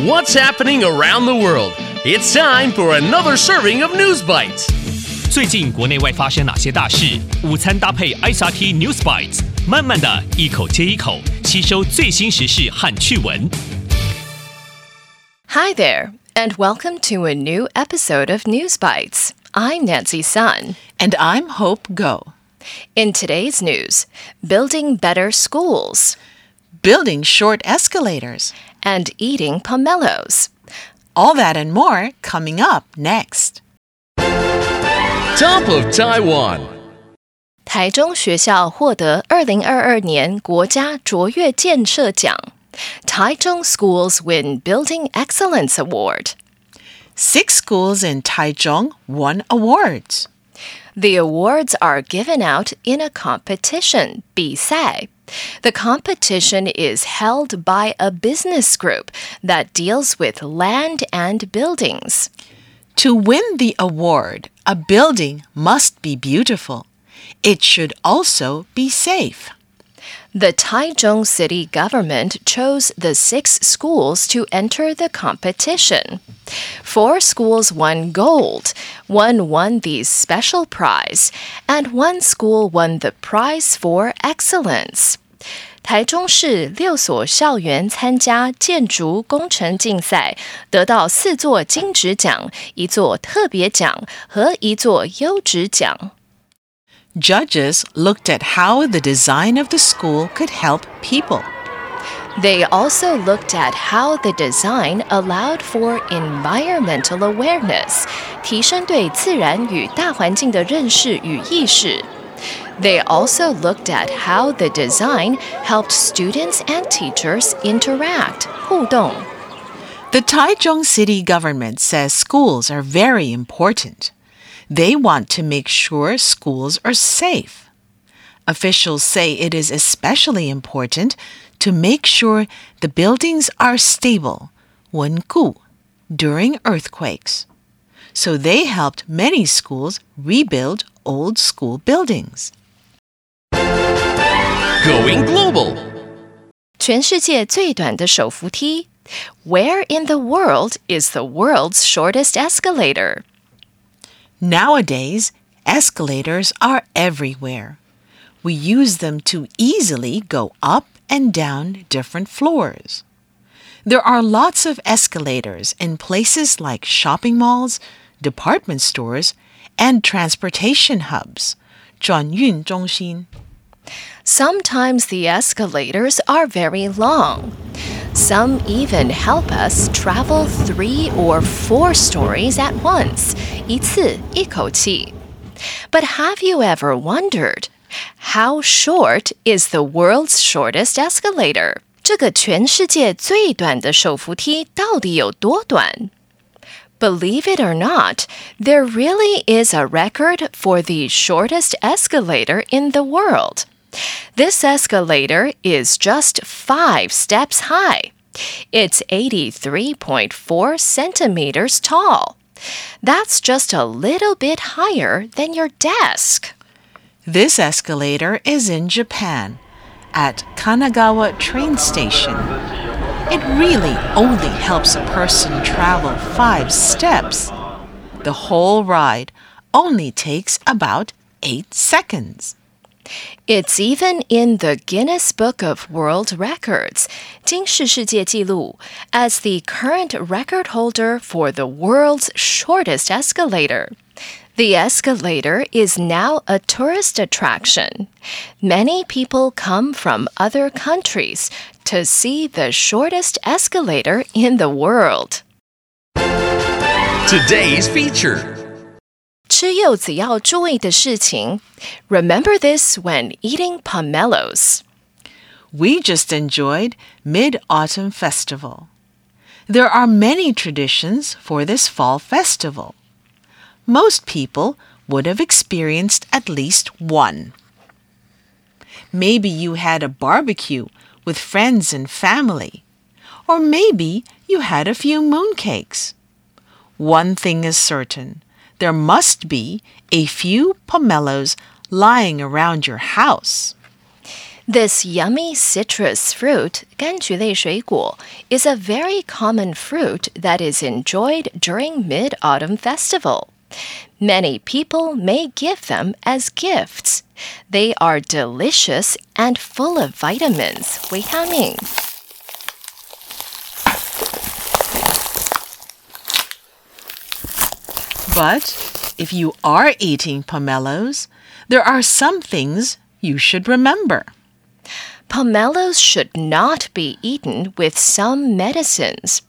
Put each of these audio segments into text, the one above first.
What's happening around the world? It's time for another serving of News Bites. 最近国内外发生哪些大事？午餐搭配 ICRT News Bites，慢慢的一口接一口吸收最新时事和趣闻。Hi there, and welcome to a new episode of News Bites. I'm Nancy Sun, and I'm Hope Go. In today's news, building better schools Building short escalators. and eating pomelos. All that and more coming up next. Top of Taiwan. 台中学校获得二零二二年国家卓越建设奖。Taichung schools win Building Excellence Award. Six schools in Taichung won awards. The awards are given out in a competition, 比赛. the competition is held by a business group that deals with land and buildings. To win the award, a building must be beautiful. It should also be safe. The Taichung city government chose the six schools to enter the competition. Four schools won gold, one won the special prize, and one school won the prize for excellence. 台中市六所校园参加建筑工程竞赛，得到四座金质奖、一座特别奖和一座优质奖。 Judges looked at how the design of the school could help people. They also looked at how the design allowed for environmental awareness, 提升对自然与大环境的认识与意识。They also looked at how the design helped students and teachers interact, 互动。 The Taichung city government says schools are very important. They want to make sure schools are safe. Officials say it is especially important to make sure the buildings are stable, 稳固, during earthquakes. So they helped many schools rebuild old school buildings. Going global. 全世界最短的手扶梯。Where in the world is the world's shortest escalator? Nowadays, escalators are everywhere. We use them to easily go up and down different floors. There are lots of escalators in places like shopping malls, department stores, and transportation hubs. 转运中心. Sometimes the escalators are very long. Some even help us travel three or four stories at once. 一次一口气. But have you ever wondered how short is the world's shortest escalator? 这个全世界最短的手扶梯到底有多短？Believe it or not, there really is a record for the shortest escalator in the world. This escalator is just five steps high. It's 83.4 centimeters tall. That's just a little bit higher than your desk. This escalator is in Japan at Kanagawa train station. It really only helps a person travel five steps. The whole ride only takes about eight seconds. It's even in the Guinness Book of World Records, 金氏世界纪录, as the current record holder for the world's shortest escalator. The escalator is now a tourist attraction. Many people come from other countries to see the shortest escalator in the world. Today's feature. 吃柚子要注意的事情. Remember this when eating pomelos. We just enjoyed Mid Autumn Festival. There are many traditions for this fall festival. Most people would have experienced at least one. Maybe you had a barbecue with friends and family, or maybe you had a few mooncakes. One thing is certain there must be a few pomelos lying around your house. This yummy citrus fruit, 柑橘类水果, is a very common fruit that is enjoyed during Mid-Autumn Festival. Many people may give them as gifts. They are delicious and full of vitamins, 维他命. But if you are eating pomelos, there are some things you should remember. Pomelos should not be eaten with some medicines.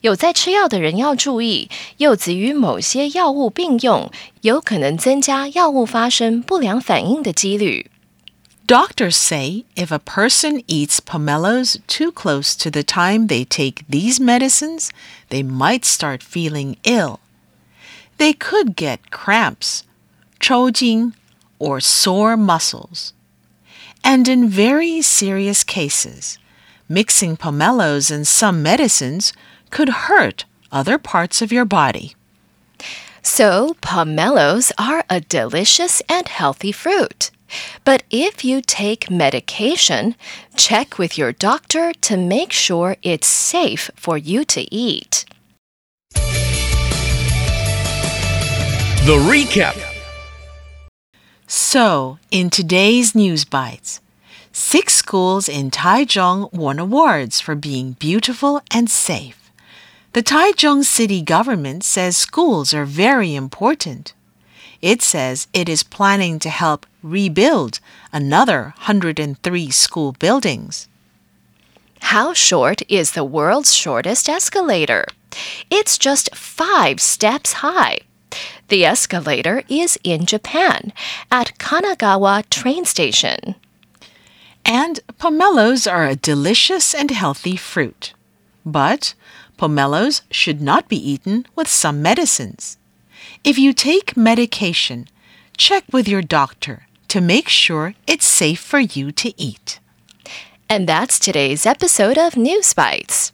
有在吃药的人要注意，柚子与某些药物并用，有可能增加药物发生不良反应的几率。Doctors say if a person eats pomelos too close to the time they take these medicines, they might start feeling ill. They could get cramps, 抽筋, or sore muscles. And in very serious cases, mixing pomelos and some medicines could hurt other parts of your body. So, pomelos are a delicious and healthy fruit. But if you take medication, check with your doctor to make sure it's safe for you to eat. The recap. So, in today's News Bites, six schools in Taichung won awards for being beautiful and safe. The Taichung city government says schools are very important. It says it is planning to help rebuild another 103 school buildings. How short is the world's shortest escalator? It's just five steps high. The escalator is in Japan at Kanagawa train station. And pomelos are a delicious and healthy fruit. But pomelos should not be eaten with some medicines. If you take medication, check with your doctor to make sure it's safe for you to eat. And that's today's episode of News Bites.